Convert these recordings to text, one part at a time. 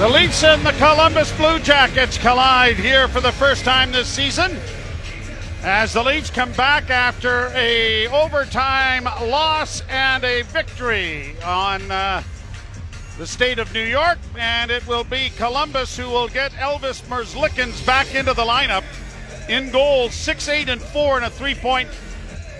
The Leafs and the Columbus Blue Jackets collide here for the first time this season as the Leafs come back after a overtime loss and a victory on uh, the state of New York, and it will be Columbus who will get Elvis Merzlikins back into the lineup in goals, six, eight, and four, and a three-point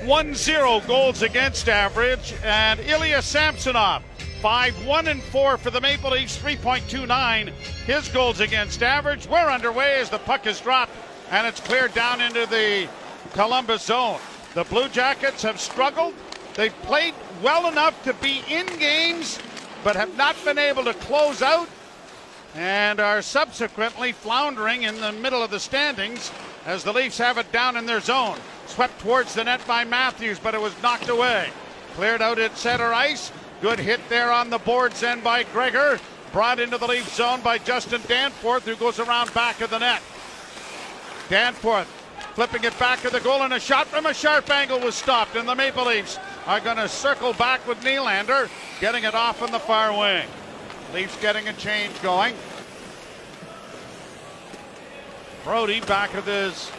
one zero goals against average, and Ilya Samsonov 5 1 and 4 for the Maple Leafs, 3.29 his goals against average. We're underway as the puck is dropped and it's cleared down into the Columbus zone. The Blue Jackets have struggled. They've played well enough to be in games, but have not been able to close out and are subsequently floundering in the middle of the standings as the Leafs have it down in their zone. Swept towards the net by Matthews, but it was knocked away. Cleared out at center ice. Good hit there on the boards end by Gregor. Brought into the Leaf zone by Justin Danforth, who goes around back of the net. Danforth flipping it back to the goal, and a shot from a sharp angle was stopped. And the Maple Leafs are going to circle back with Nylander, getting it off on the far wing. Leafs getting a change going. Brodie back of his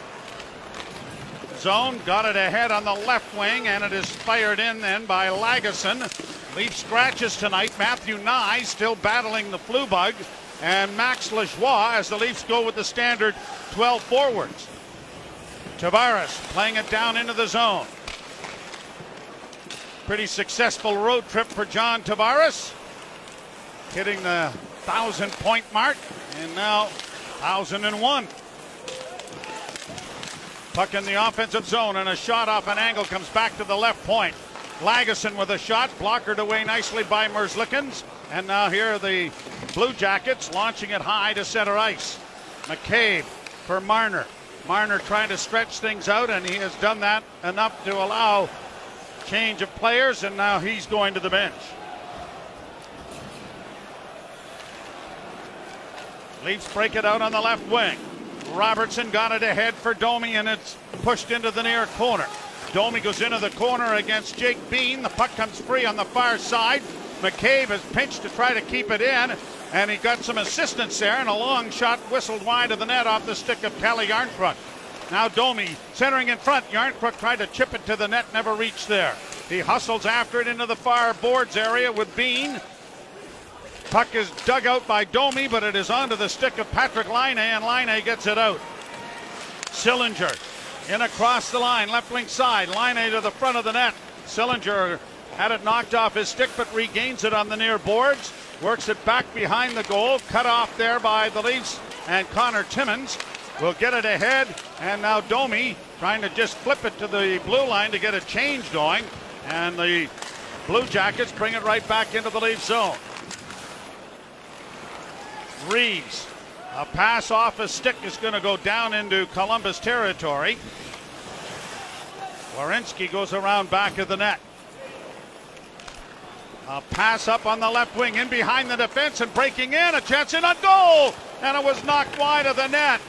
zone, got it ahead on the left wing, and it is fired in then by Lagesson. Leaf scratches tonight. Matthew Nye still battling the flu bug. And Max Lajoie as the Leafs go with the standard 12 forwards. Tavares playing it down into the zone. Pretty successful road trip for John Tavares. Hitting the thousand point mark and now 1001. Puck in the offensive zone and a shot off an angle comes back to the left point. Lagesson with a shot, blockered away nicely by Merzlikins. And now here are the Blue Jackets launching it high to center ice. McCabe for Marner. Marner trying to stretch things out, and he has done that enough to allow change of players, and now he's going to the bench. Leafs break it out on the left wing. Robertson got it ahead for Domi, and it's pushed into the near corner. Domi goes into the corner against Jake Bean. The puck comes free on the far side. McCabe has pinched to try to keep it in, and he got some assistance there, and a long shot whistled wide of the net off the stick of Calle Jarnkrok. Now Domi centering in front. Jarnkrok tried to chip it to the net, never reached there. He hustles after it into the far boards area with Bean. Puck is dug out by Domi, but it is onto the stick of Patrick Laine, and Laine gets it out. Sillinger in across the line, left wing side. Laine to the front of the net. Sillinger had it knocked off his stick, but regains it on the near boards. Works it back behind the goal. Cut off there by the Leafs and Connor Timmins will get it ahead. And now Domi trying to just flip it to the blue line to get a change going. And the Blue Jackets bring it right back into the Leaf zone. Reaves a pass off a stick is going to go down into Columbus territory. Werenski goes around back of the net. A pass up on the left wing, in behind the defense and breaking in. A chance in a goal, and it was knocked wide of the net.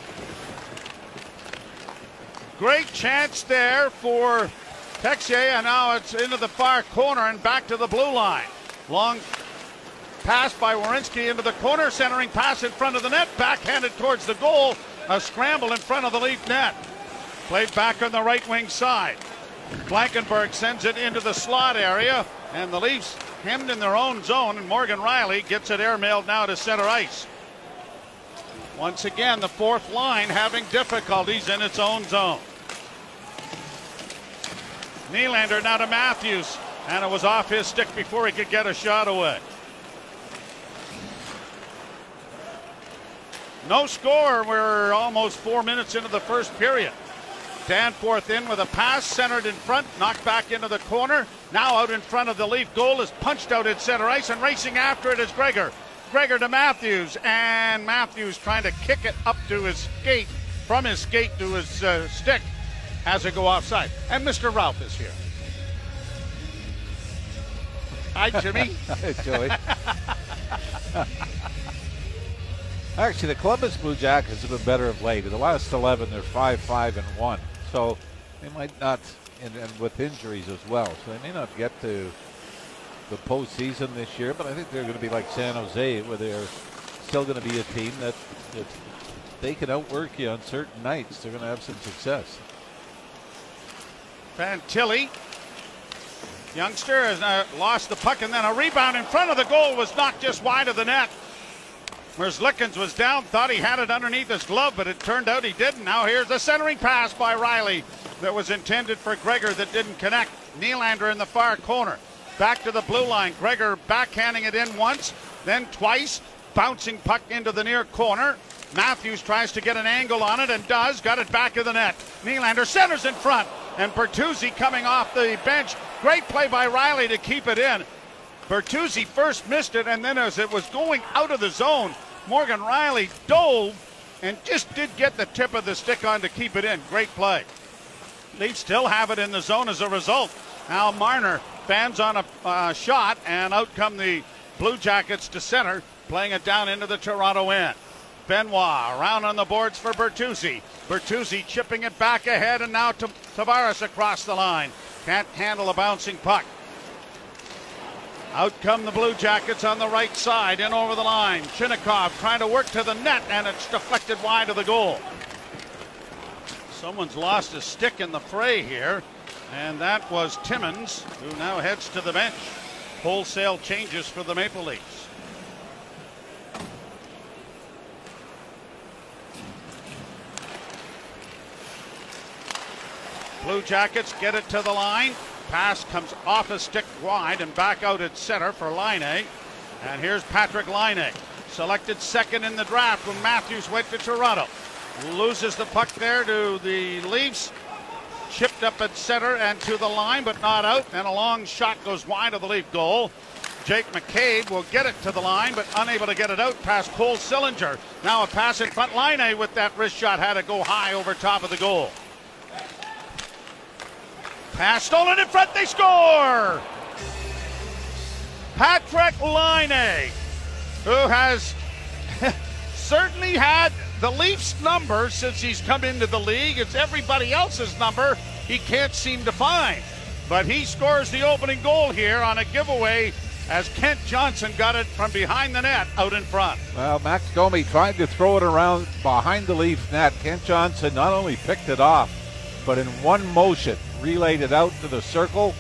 Great chance there for Texier, and now it's into the far corner and back to the blue line. Long Pass by Werenski into the corner, centering pass in front of the net, backhanded towards the goal. A scramble in front of the Leaf net. Played back on the right wing side. Blankenburg sends it into the slot area, and the Leafs hemmed in their own zone, and Morgan Rielly gets it airmailed now to center ice. Once again, the fourth line having difficulties in its own zone. Nylander now to Matthews, and it was off his stick before he could get a shot away. No score. We're almost four minutes into the first period. Danforth in with a pass, centered in front, knocked back into the corner. Now out in front of the Leaf goal is punched out at center ice, and racing after it is Gregor. Gregor to Matthews, and Matthews trying to kick it up to his skate, from his skate to his uh, stick, has it go offside. And Mr. Ralph is here. Hi, Jimmy. Hi, Joey. Actually, the Columbus Blue Jackets have been better of late. In the last 11, they're 5 5 and 1. So they might not, and, and, with injuries as well, so they may not get to the postseason this year, but I think they're going to be like San Jose, where they're still going to be a team that if they can outwork you on certain nights, they're going to have some success. Fantilli, youngster, has uh, lost the puck, and then a rebound in front of the goal was knocked just wide of the net. Merzlikins was down, thought he had it underneath his glove, but it turned out he didn't. Now here's the centering pass by Rielly that was intended for Gregor that didn't connect. Nylander in the far corner. Back to the blue line. Gregor backhanding it in once, then twice. Bouncing puck into the near corner. Matthews tries to get an angle on it and does. Got it back of the net. Nylander centers in front. And Bertuzzi coming off the bench. Great play by Rielly to keep it in. Bertuzzi first missed it, and then as it was going out of the zone, Morgan Rielly dove and just did get the tip of the stick on to keep it in. Great play. Leafs still have it in the zone as a result. Al Marner fans on a uh, shot, and out come the Blue Jackets to center, playing it down into the Toronto end. Benoit around on the boards for Bertuzzi. Bertuzzi chipping it back ahead, and now to Tavares across the line. Can't handle a bouncing puck. Out come the Blue Jackets on the right side, in over the line. Chinakhov trying to work to the net, and it's deflected wide of the goal. Someone's lost a stick in the fray here, and that was Timmins, who now heads to the bench. Wholesale changes for the Maple Leafs. Blue Jackets get it to the line. Pass comes off a stick wide and back out at center for Laine. And here's Patrick Laine, selected second in the draft when Matthews went to Toronto. Loses the puck there to the Leafs. Chipped up at center and to the line, but not out. And a long shot goes wide of the Leaf goal. Jake McCabe will get it to the line, but unable to get it out past Cole Sillinger. Now a pass in front. Laine with that wrist shot had to go high over top of the goal. Pass stolen in front, they score! Patrick Laine, who has certainly had the Leafs number since he's come into the league. It's everybody else's number he can't seem to find. But he scores the opening goal here on a giveaway as Kent Johnson got it from behind the net out in front. Well, Max Domi tried to throw it around behind the Leaf net. Kent Johnson not only picked it off, but in one motion relayed it out to the circle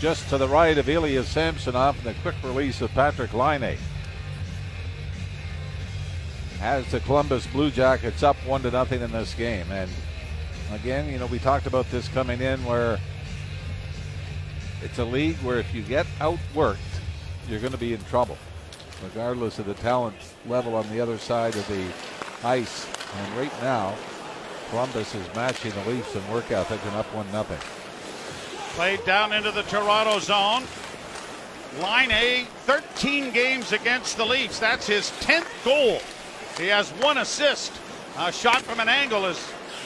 just to the right of Ilya Samsonov and the quick release of Patrick Laine. Has the Columbus Blue Jackets up one to nothing in this game. And again, you know, we talked about this coming in where it's a league where if you get outworked, you're going to be in trouble, regardless of the talent level on the other side of the ice. And right now, Columbus is matching the Leafs in work ethic and up one nothing. Played down into the Toronto zone. Laine, 13 games against the Leafs. That's his 10th goal. He has one assist. A shot from an angle is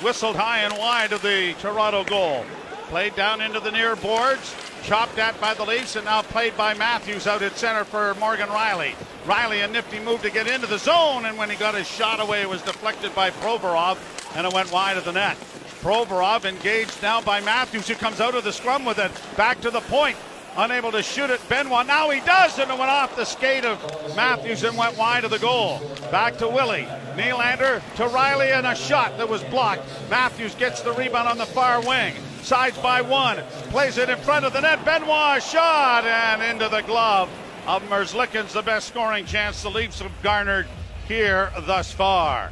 whistled high and wide of the Toronto goal. Played down into the near boards. Chopped at by the Leafs and now played by Matthews out at center for Morgan Rielly. Rielly a nifty move to get into the zone, and when he got his shot away, it was deflected by Provorov and it went wide of the net. Provorov engaged now by Matthews, who comes out of the scrum with it. Back to the point. Unable to shoot it. Benoit. Now he does, and it went off the skate of Matthews and went wide of the goal. Back to Willie. Nylander to Rielly, and a shot that was blocked. Matthews gets the rebound on the far wing. Sides by one. Plays it in front of the net. Benoit shot and into the glove of Merzlikins, the best scoring chance the Leafs have garnered here thus far.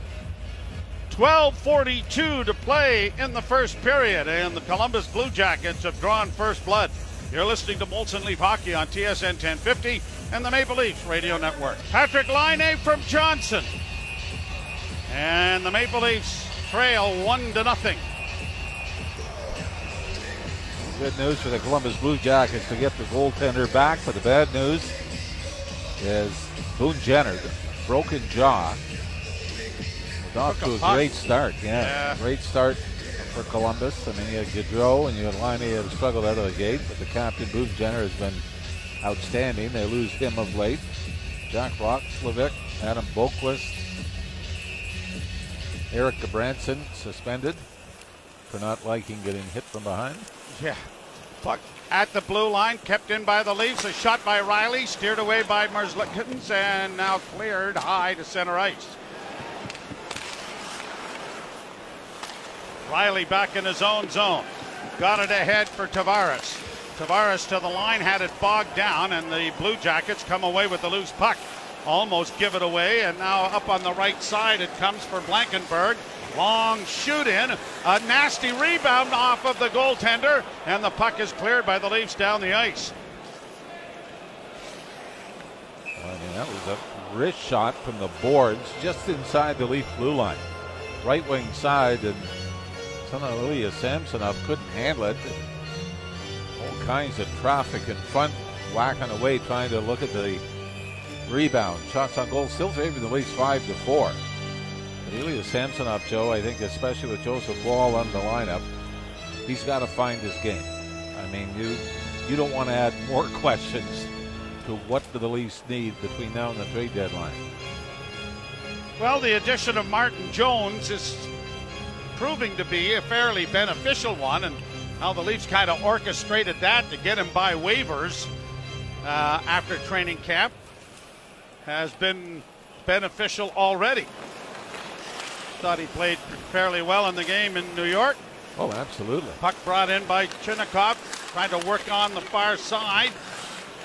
12:42 to play in the first period, and the Columbus Blue Jackets have drawn first blood. You're listening to Molson Leaf Hockey on TSN 1050 and the Maple Leafs Radio Network. Patrick Laine from Johnson, and the Maple Leafs trail one to nothing. Good news for the Columbus Blue Jackets to get the goaltender back, but the bad news is Boone Jenner, broken jaw, off to a great start. Yeah, yeah, great start for Columbus. I mean, you had Gaudreau and you had Laine have struggled out of the gate, but the captain, Boone Jenner, has been outstanding. They lose him of late. Jack Roslovic, Adam Boqvist, Erik Gudbranson suspended for not liking getting hit from behind. Yeah. Puck at the blue line, kept in by the Leafs. A shot by Rielly, steered away by Merzlikins, and now cleared high to center ice. Rielly back in his own zone. Got it ahead for Tavares. Tavares to the line, had it bogged down, and the Blue Jackets come away with the loose puck. Almost give it away, and now up on the right side it comes for Blankenburg. Long shoot in, a nasty rebound off of the goaltender, and the puck is cleared by the Leafs down the ice. I mean, that was a wrist shot from the boards just inside the Leaf blue line. Right wing side, and somehow Ilya Samsonov couldn't handle it. All kinds of traffic in front, whacking away, trying to look at the rebound. Shots on goal still favoring the Leafs 5 to 4. But Ilya Samsonov, Joe, I think, especially with Joseph Woll on the lineup, he's got to find his game. I mean, you you don't want to add more questions to what do the Leafs need between now and the trade deadline. Well, the addition of Martin Jones is proving to be a fairly beneficial one, and how the Leafs kind of orchestrated that to get him by waivers uh, after training camp has been beneficial already. Thought he played fairly well in the game in New York. Oh, absolutely. Puck brought in by Chinakhov, trying to work on the far side.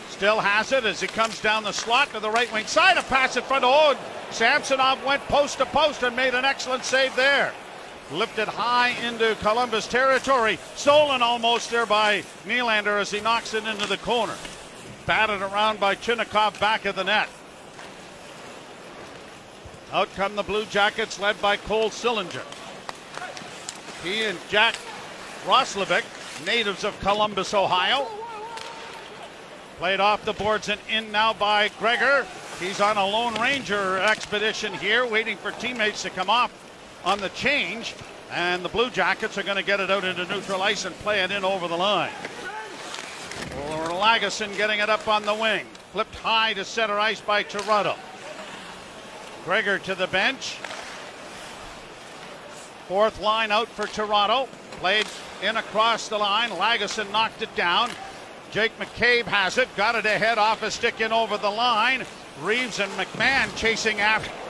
Still has it as he comes down the slot to the right wing side. A pass in front of Ode. Samsonov went post to post and made an excellent save there. Lifted high into Columbus territory. Stolen almost there by Nylander as he knocks it into the corner. Batted around by Chinakhov back of the net. Out come the Blue Jackets, led by Cole Sillinger. He and Jack Roslovic, natives of Columbus, Ohio. Played off the boards and in now by Gregor. He's on a Lone Ranger expedition here, waiting for teammates to come off on the change. And the Blue Jackets are going to get it out into neutral ice and play it in over the line. Lagesson getting it up on the wing. Flipped high to center ice by Toronto. Gregor to the bench. Fourth line out for Toronto. Played in across the line. Lagesson knocked it down. Jake McCabe has it. Got it ahead off a stick in over the line. Reaves and McMann chasing after.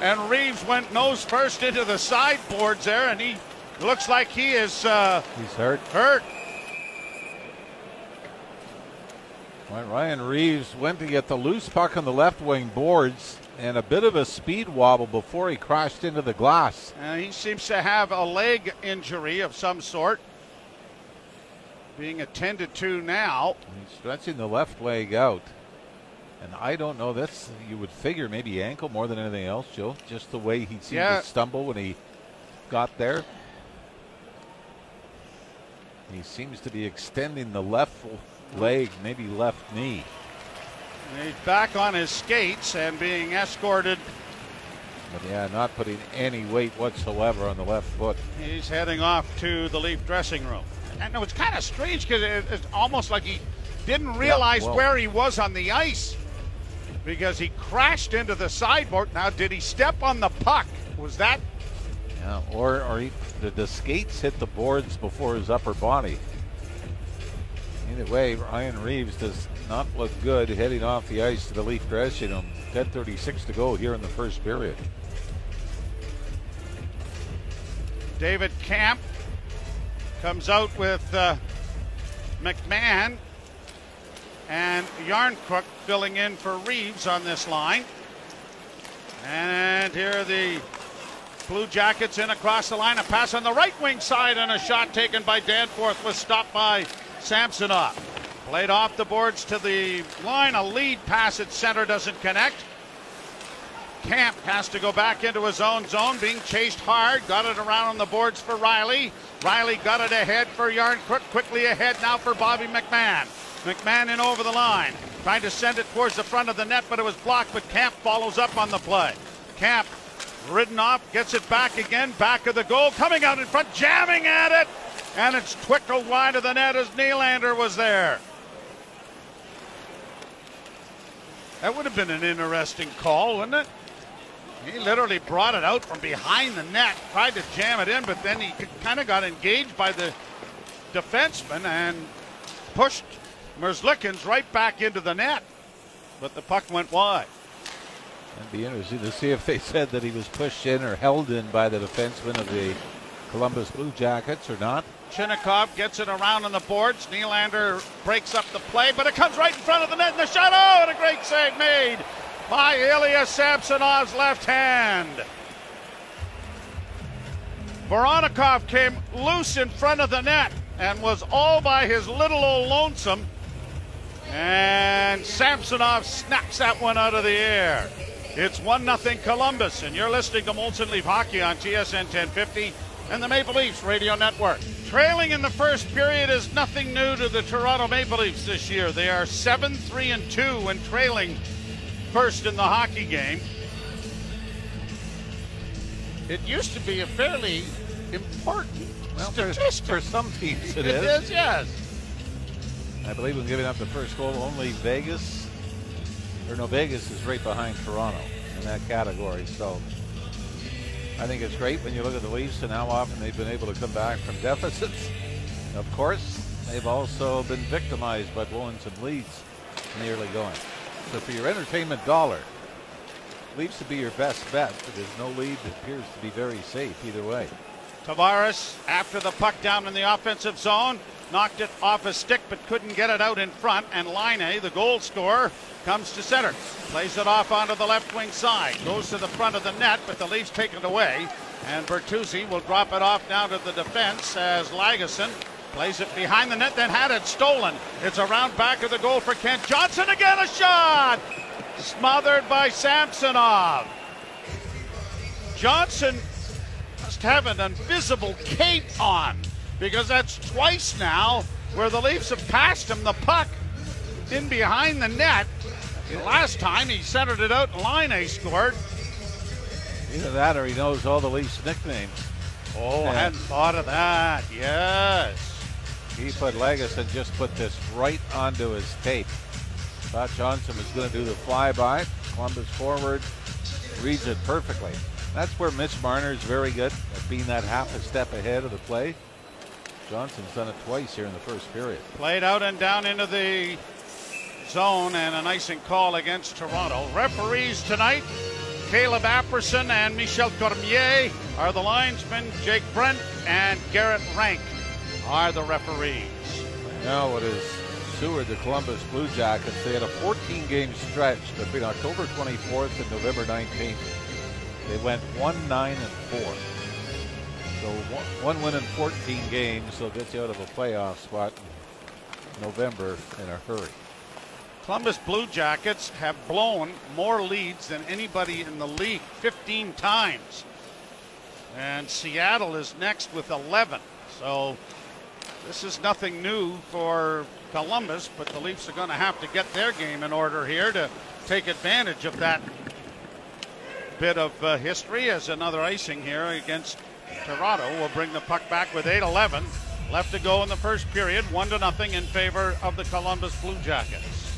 And Reaves went nose first into the sideboards there, and he looks like he is uh, He's hurt. hurt. Ryan Reaves went to get the loose puck on the left wing boards and a bit of a speed wobble before he crashed into the glass. Uh, he seems to have a leg injury of some sort being attended to now. He's stretching the left leg out. And I don't know, that's, you would figure maybe ankle more than anything else, Joe. Just the way he seemed Yeah. to stumble when he got there. He seems to be extending the left leg, maybe left knee. He's back on his skates and being escorted. But yeah, not putting any weight whatsoever on the left foot. He's heading off to the Leaf dressing room. And it was kind of strange because it, it's almost like he didn't realize well- where he was on the ice because he crashed into the sideboard. Now, did he step on the puck? Was that Yeah, or or he, the, the skates hit the boards before his upper body. Either way, Ryan Reaves does not look good heading off the ice to the Leaf dressing room. 10:36 to go here in the first period. David Kampf comes out with uh, McMann and Järnkrok filling in for Reaves on this line. And here the Blue Jackets in across the line. A pass on the right wing side and a shot taken by Danforth was stopped by Samsonov. Played off the boards to the line. A lead pass at center doesn't connect. Kampf has to go back into his own zone, being chased hard. Got it around on the boards for Rielly. Rielly got it ahead for Järnkrok. Quickly ahead now for Bobby McMann. McMann in over the line. Trying to send it towards the front of the net, but it was blocked. But Kampf follows up on the play. Kampf ridden off, gets it back again. Back of the goal. Coming out in front, jamming at it. And it's twickled wide of the net as Nylander was there. That would have been an interesting call, wouldn't it? He literally brought it out from behind the net, tried to jam it in, but then he kind of got engaged by the defenseman and pushed Merzlikins right back into the net. But the puck went wide. It'd be interesting to see if they said that he was pushed in or held in by the defenseman of the Columbus Blue Jackets or not. Chinakhov gets it around on the boards. Nylander breaks up the play, but it comes right in front of the net and the shot. Oh, and a great save made by Ilya Samsonov's left hand. Voronkov came loose in front of the net and was all by his little old lonesome. And Samsonov snaps that one out of the air. It's 1 0 Columbus, and you're listening to Molson Leaf Hockey on TSN 1050 and the Maple Leafs Radio Network. Trailing in the first period is nothing new to the Toronto Maple Leafs this year. They are 7 3 and 2 when trailing first in the hockey game. It used to be a fairly important well, statistic. For, for some teams, it, it is. is. yes. I believe when giving up the first goal, only Vegas, or no, Vegas is right behind Toronto in that category. So I think it's great when you look at the Leafs and how often they've been able to come back from deficits. Of course, they've also been victimized by blowing some leads nearly going. So for your entertainment dollar, Leafs to be your best bet because no lead that appears to be very safe either way. Tavares, after the puck down in the offensive zone, knocked it off a stick but couldn't get it out in front. And Laine, the goal scorer, comes to center. Plays it off onto the left wing side. Goes to the front of the net, but the Leafs take it away. And Bertuzzi will drop it off down to the defense as Lagesson plays it behind the net, then had it stolen. It's around back of the goal for Kent Johnson. Again, a shot! Smothered by Samsonov. Johnson must have an invisible cape on because that's twice now where the Leafs have passed him the puck in behind the net. The last time he centered it out, line Laine scored. Either that or he knows all the Leafs nicknames. Oh, I hadn't thought of that. Yes. He put and just put this right onto his tape. Thought Johnson was going to do the flyby. Columbus forward reads it perfectly. That's where Mitch Marner is very good at being that half a step ahead of the play. Johnson's done it twice here in the first period. Played out and down into the zone and an icing call against Toronto. Referees tonight, Caleb Apperson and Michel Cormier are the linesmen. Jake Brenk and Garrett Rank are the referees. Now it is Seward, the Columbus Blue Jackets. They had a 14 game stretch between October 24th and November 19th. They went 1 9 and 4. So one, win in 14 games, they'll get you out of a playoff spot in November in a hurry. Columbus Blue Jackets have blown more leads than anybody in the league 15 times. And Seattle is next with 11. So this is nothing new for Columbus, but the Leafs are going to have to get their game in order here to take advantage of that bit of uh, history as another icing here against Toronto will bring the puck back with 8-11 left to go in the first period, one to nothing in favor of the Columbus Blue Jackets.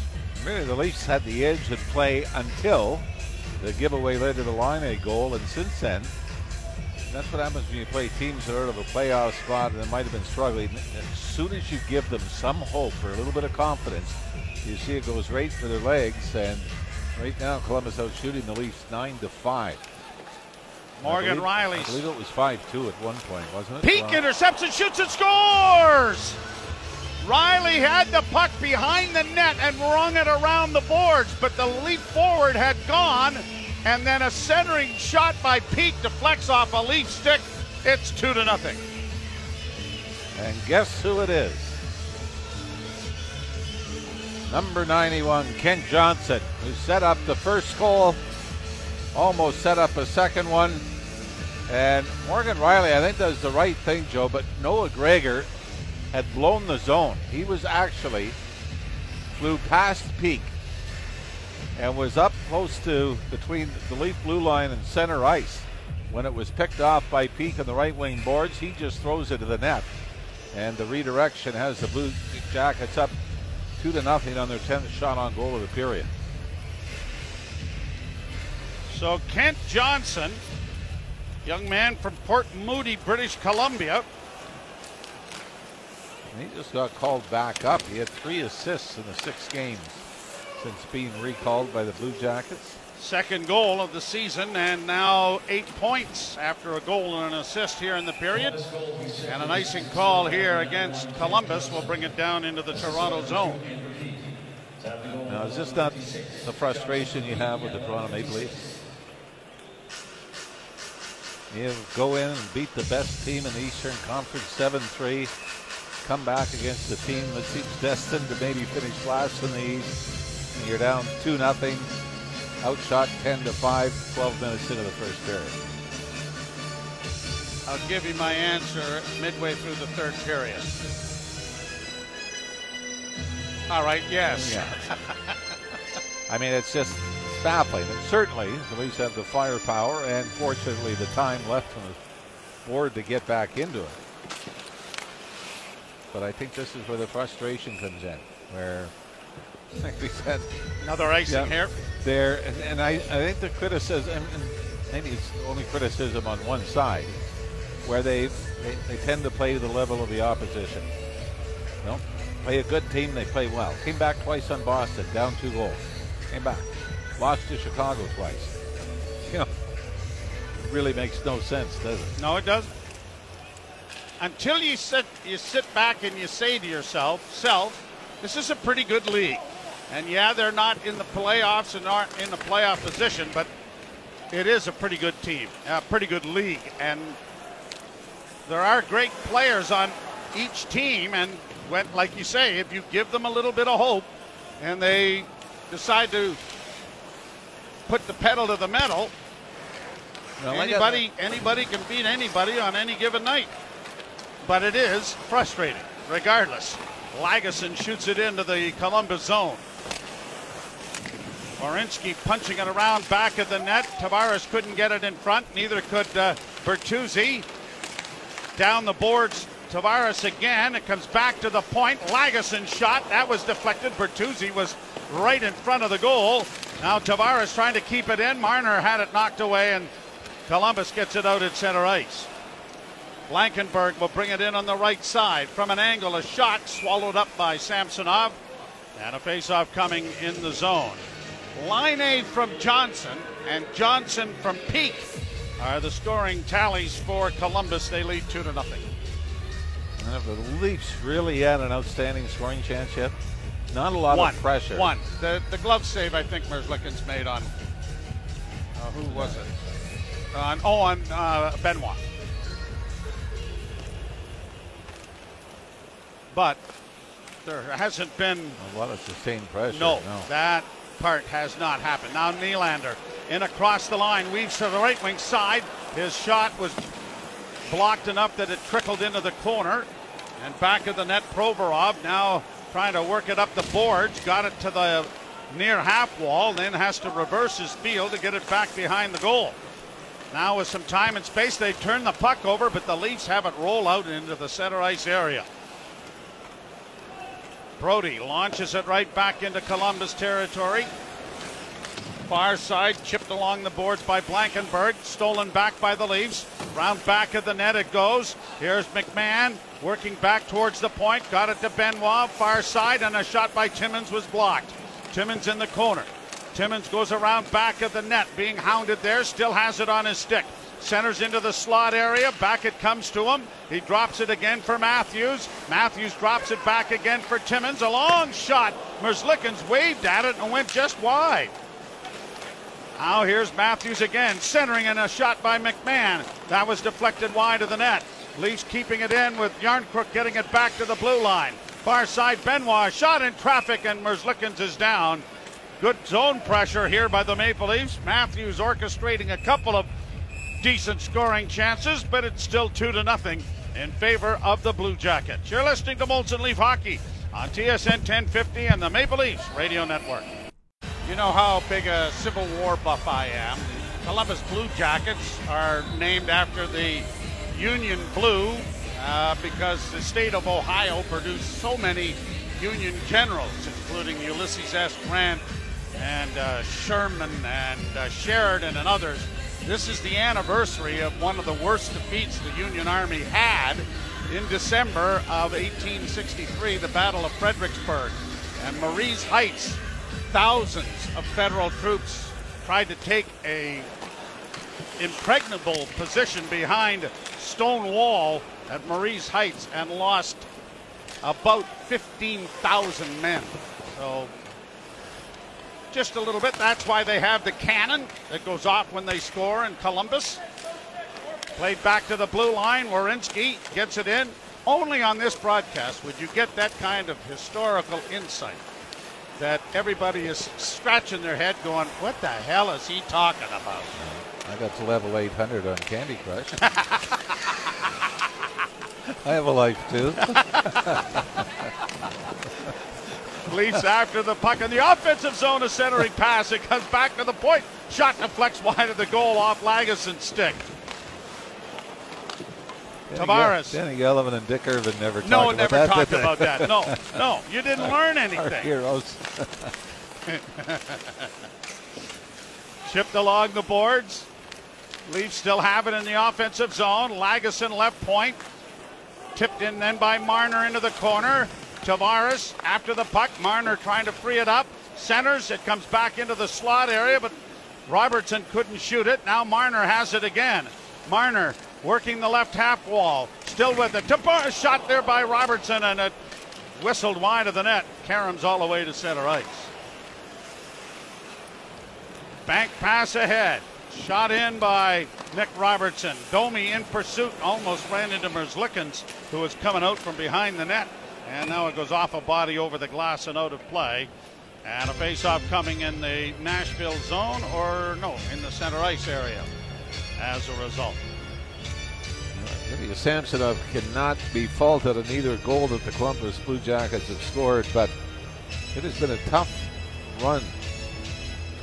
Really, the Leafs had the edge in play until the giveaway led to the Laine goal, and since then, that's what happens when you play teams that are out of a playoff spot and might have been struggling. As soon as you give them some hope or a little bit of confidence, you see it goes right for their legs. And right now, Columbus out shooting the Leafs nine to five. Morgan Rielly. I believe it was 5 2 at one point, wasn't it? Wow. intercepts and shoots and scores! Rielly had the puck behind the net and rung it around the boards, but the leap forward had gone, and then a centering shot by Peeke deflects off a leaf stick. It's 2 to nothing. And guess who it is? Number 91, Kent Johnson, who set up the first goal almost set up a second one. And Morgan Rielly, I think, does the right thing, Joe, but Noah Gregor had blown the zone. He was actually flew past Peeke and was up close to between the Leaf blue line and center ice. When it was picked off by Peeke on the right wing boards, he just throws it to the net. And the redirection has the Blue Jackets up two to nothing on their 10th shot on goal of the period. So Kent Johnson, young man from Port Moody, British Columbia. He just got called back up. He had three assists in the six games since being recalled by the Blue Jackets. Second goal of the season, and now eight points after a goal and an assist here in the period. And an icing call here against Columbus will bring it down into the Toronto zone. Now, is this not the frustration you have with the Toronto Maple Leafs? You go in and beat the best team in the Eastern Conference 7 3, come back against a team that seems destined to maybe finish last in the East, and you're down 2 0, outshot 10 to 5, 12 minutes into the first period. I'll give you my answer midway through the third period. All right, yes. Yeah. I mean, it's just baffling. And certainly, the Leafs have the firepower and, fortunately, the time left on the board to get back into it. But I think this is where the frustration comes in, where, like we said, another icing yeah, here. There, and, and I, I think the criticism, and maybe it's only criticism on one side, where they, they, they tend to play to the level of the opposition. You know, play a good team, they play well. Came back twice on Boston, down two goals. Came back. Lost to Chicago twice. You know, it really makes no sense, does it? No, it doesn't. Until you sit you sit back and you say to yourself, self, this is a pretty good league. And yeah, they're not in the playoffs and aren't in the playoff position, but it is a pretty good team, a pretty good league. And there are great players on each team, and when, like you say, if you give them a little bit of hope and they decide to put the pedal to the metal, well, anybody anybody can beat anybody on any given night. But it is frustrating, regardless. Lagesson shoots it into the Columbus zone. Werenski punching it around back of the net. Tavares couldn't get it in front. Neither could uh, Bertuzzi. Down the boards Tavares again. It comes back to the point. Lagesson shot. That was deflected. Bertuzzi was right in front of the goal. Now Tavares trying to keep it in. Marner had it knocked away, and Columbus gets it out at center ice. Blankenburg will bring it in on the right side from an angle. A shot swallowed up by Samsonov. And a faceoff coming in the zone. Laine from Johnson and Johnson from Peeke are the scoring tallies for Columbus. They lead two to nothing. Have the Leafs really had an outstanding scoring chance yet? Not a lot One. of pressure. One. The the glove save I think Merzlikins made on uh, who was it? On oh on uh, Benoit. But there hasn't been a lot of sustained pressure. No, no, that part has not happened. Now Nylander in across the line, weaves to the right wing side. His shot was blocked enough that it trickled into the corner. And back of the net, Provorov now trying to work it up the boards. Got it to the near half wall, then has to reverse his field to get it back behind the goal. Now, with some time and space, they turn the puck over, but the Leafs have it roll out into the center ice area. Brodie launches it right back into Columbus territory. Far side, chipped along the boards by Blankenburg, stolen back by the Leafs. Round back of the net it goes. Here's McMann working back towards the point. Got it to Benoit, far side, and a shot by Timmins was blocked. Timmins in the corner. Timmins goes around back of the net, being hounded there, still has it on his stick. Centers into the slot area. Back it comes to him. He drops it again for Matthews. Matthews drops it back again for Timmins. A long shot. Merzlikins waved at it and went just wide. Now here's Matthews again, centering in a shot by McMann. That was deflected wide of the net. Leafs keeping it in with Järnkrok getting it back to the blue line. Far side, Benoit shot in traffic, and Merzlikins is down. Good zone pressure here by the Maple Leafs. Matthews orchestrating a couple of decent scoring chances, but it's still two to nothing in favor of the Blue Jackets. You're listening to Molson Leaf Hockey on TSN 1050 and the Maple Leafs Radio Network. You know how big a Civil War buff I am. Columbus Blue Jackets are named after the Union Blue uh, because the state of Ohio produced so many Union generals, including Ulysses S. Grant and uh, Sherman and uh, Sheridan and others. This is the anniversary of one of the worst defeats the Union Army had in December of 1863, the Battle of Fredericksburg. And Marye's Heights, thousands of federal troops tried to take a impregnable position behind stone wall at Marye's Heights and lost about 15,000 men. So just a little bit. That's why they have the cannon that goes off when they score in Columbus. Played back to the blue line. Werenski gets it in. Only on this broadcast would you get that kind of historical insight that everybody is scratching their head going, what the hell is he talking about? I got to level 800 on Candy Crush. I have a life too. Leafs after the puck in the offensive zone, a centering pass. It comes back to the point. Shot deflects wide of the goal off Lagesson's stick. Tavares. Danny Gallivan and Dick Irvin never talked No, about never that. talked did they? about that. No, no, you didn't learn anything. Our heroes. Chipped along the boards. Leafs still have it in the offensive zone. Lagesson left point. Tipped in then by Marner into the corner. Tavares after the puck. Marner trying to free it up. Centers. It comes back into the slot area, but Robertson couldn't shoot it. Now Marner has it again. Marner working the left half wall. Still with it. Tavares shot there by Robertson and it whistled wide of the net. Karams all the way to center ice. Bank pass ahead. Shot in by Nick Robertson. Domi in pursuit. Almost ran into Merzlikins, who was coming out from behind the net. And now it goes off a body over the glass and out of play. And a face-off coming in the Nashville zone, or no, in the center ice area as a result. Samsonov cannot be faulted on either goal that the Columbus Blue Jackets have scored, but it has been a tough run.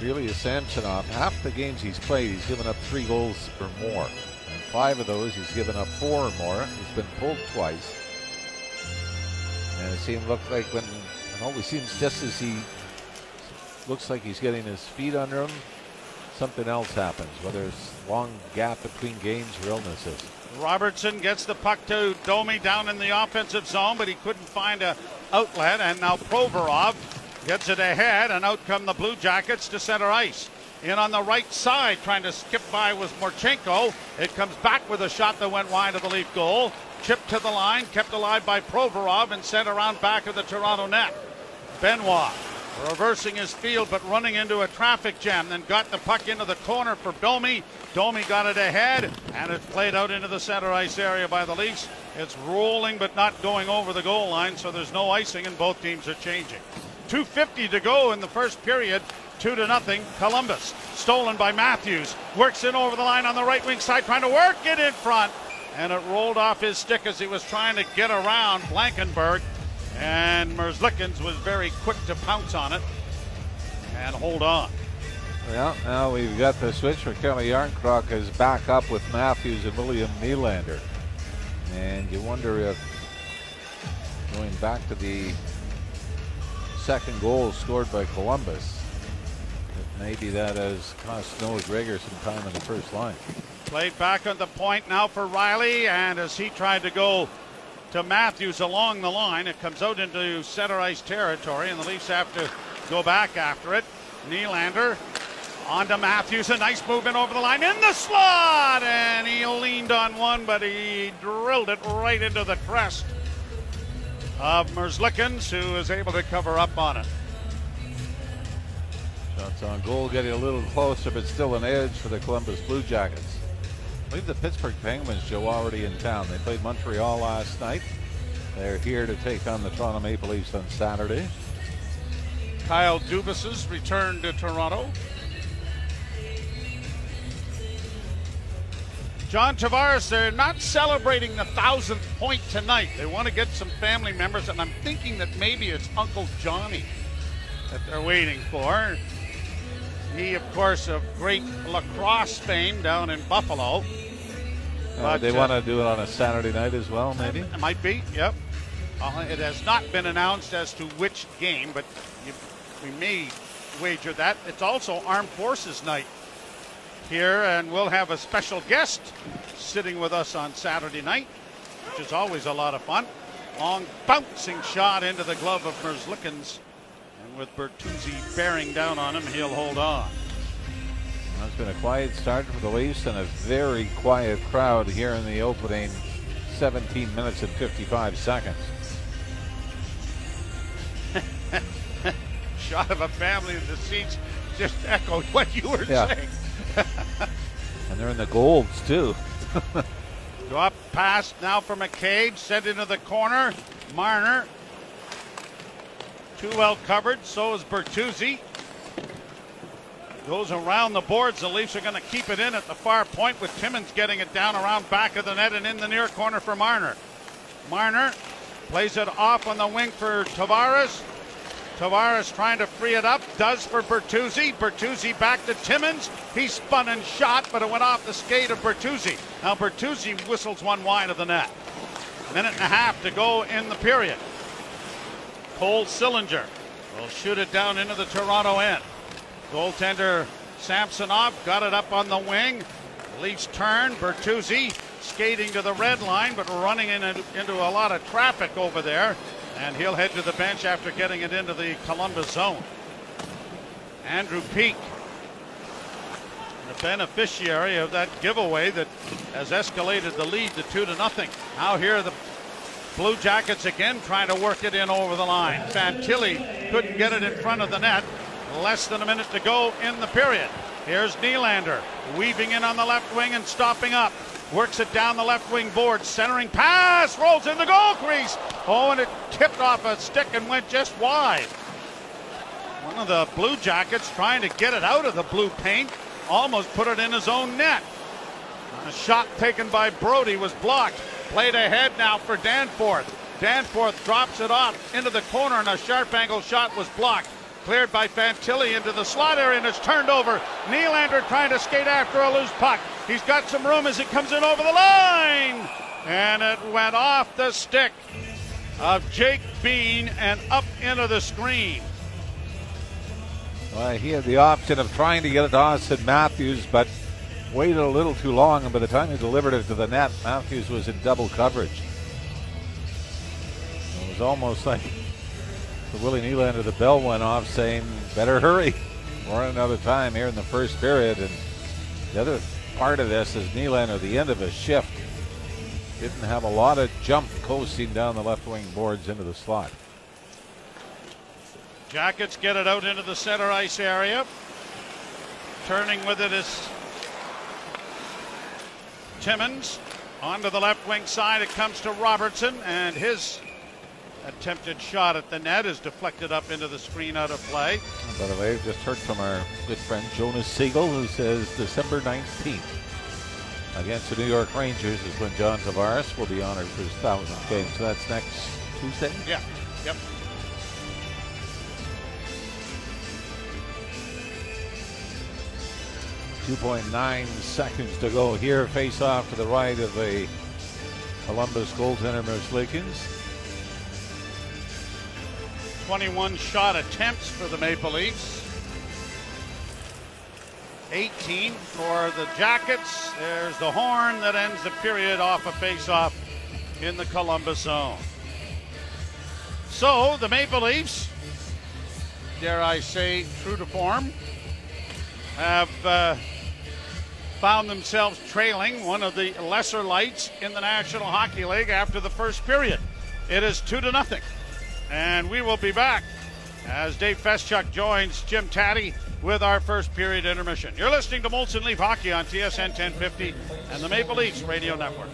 Ilya Samsonov, half the games he's played, he's given up three goals or more. And five of those, he's given up four or more. He's been pulled twice. And it seemed look like when it always seems just as he looks like he's getting his feet under him, something else happens, whether it's long gap between games or illnesses. Robertson gets the puck to Domi down in the offensive zone, but he couldn't find a outlet. And now Provorov gets it ahead, and out come the Blue Jackets to center ice. In on the right side, trying to skip by was Marchenko. It comes back with a shot that went wide of the Leaf goal. Chipped to the line, kept alive by Provorov, and sent around back of the Toronto net. Benoit reversing his field but running into a traffic jam. Then got the puck into the corner for Domi. Domi got it ahead and it's played out into the center ice area by the Leafs. It's rolling but not going over the goal line, so there's no icing and both teams are changing. 2.50 to go in the first period. Two to nothing. Columbus stolen by Matthews. Works in over the line on the right wing side, trying to work it in front. And it rolled off his stick as he was trying to get around Blankenburg. And Merzlikins was very quick to pounce on it and hold on. Well, now we've got the switch for Calle Järnkrok is back up with Matthews and William Nylander. And you wonder if going back to the second goal scored by Columbus, maybe that has cost Noah Gregor some time in the first line. Played back on the point now for Rielly, and as he tried to go to Matthews along the line, it comes out into center ice territory, and the Leafs have to go back after it. Nylander on to Matthews, a nice movement over the line in the slot, and he leaned on one, but he drilled it right into the crest of Merzlikins, who is able to cover up on it. Shots on goal getting a little closer, but still an edge for the Columbus Blue Jackets. I believe the Pittsburgh Penguins, Joe, already in town. They played Montreal last night. They're here to take on the Toronto Maple Leafs on Saturday. Kyle Dubas's return to Toronto. John Tavares, they're not celebrating the thousandth point tonight. They want to get some family members, and I'm thinking that maybe it's Uncle Johnny that they're waiting for. He, of course, of great lacrosse fame down in Buffalo. Uh, But, they uh, want to do it on a Saturday night as well, maybe. It might be, yep. Uh, it has not been announced as to which game, but you, we may wager that. It's also Armed Forces Night here, and we'll have a special guest sitting with us on Saturday night. which is always a lot of fun. Long bouncing shot into the glove of Merzlikins. With Bertuzzi bearing down on him, he'll hold on. Well, it's been a quiet start for the Leafs and a very quiet crowd here in the opening 17 minutes and 55 seconds. Shot of a family in the seats just echoed what you were Yeah. saying. And they're in the golds, too. Drop pass now for McCabe, sent into the corner. Marner. Too well covered, so is Bertuzzi. Goes around the boards. The Leafs are going to keep it in at the far point with Timmins getting it down around back of the net and in the near corner for Marner. Marner plays it off on the wing for Tavares. Tavares trying to free it up, does for Bertuzzi. Bertuzzi back to Timmins. He spun and shot, but it went off the skate of Bertuzzi. Now Bertuzzi whistles one wide of the net. Minute and a half to go in the period. Cole Sillinger will shoot it down into the Toronto end. Goaltender Samsonov got it up on the wing. Leafs turn. Bertuzzi skating to the red line, but running in into a lot of traffic over there. And he'll head to the bench after getting it into the Columbus zone. Andrew Peeke, the beneficiary of that giveaway that has escalated the lead to two to nothing. Now here the Blue Jackets again trying to work it in over the line. Fantilli couldn't get it in front of the net. Less than a minute to go in the period. Here's Nylander weaving in on the left wing and stopping up. Works it down the left wing board. Centering pass rolls in the goal crease. Oh, and it tipped off a stick and went just wide. One of the Blue Jackets trying to get it out of the blue paint. Almost put it in his own net. A shot taken by Brodie was blocked. Played ahead now for Danforth. Danforth drops it off into the corner, and a sharp angle shot was blocked. Cleared by Fantilli into the slot area, and it's turned over. Nylander trying to skate after a loose puck. He's got some room as it comes in over the line. And it went off the stick of Jake Bean and up into the screen. Well, he had the option of trying to get it to Auston Matthews, but waited a little too long, and by the time he delivered it to the net, Matthews was in double coverage. It was almost like the Willy Nylander, the bell went off saying, better hurry. We're running another time here in the first period. And the other part of this is Nylander, the end of his shift, didn't have a lot of jump coasting down the left wing boards into the slot. Jackets get it out into the center ice area. Turning with it is Timmins. Onto the left wing side, it comes to Robertson, and his attempted shot at the net is deflected up into the screen out of play. By the way, we've just heard from our good friend Jonas Siegel, who says December 19th against the New York Rangers is when John Tavares will be honored for his thousandth game. So that's next Tuesday. Yeah, yep. Two point nine seconds to go here. Face off to the right of the Columbus goaltender Merzlikins. 21 shot attempts for the Maple Leafs. 18 for the Jackets. There's the horn that ends the period off a face-off in the Columbus zone. So the Maple Leafs, dare I say, true to form, have uh, found themselves trailing one of the lesser lights in the National Hockey League after the first period. It is two to nothing. And we will be back as Dave Feschuk joins Jim Tatti with our first period intermission. You're listening to Molson Leaf Hockey on TSN 1050 and the Maple Leafs Radio Network.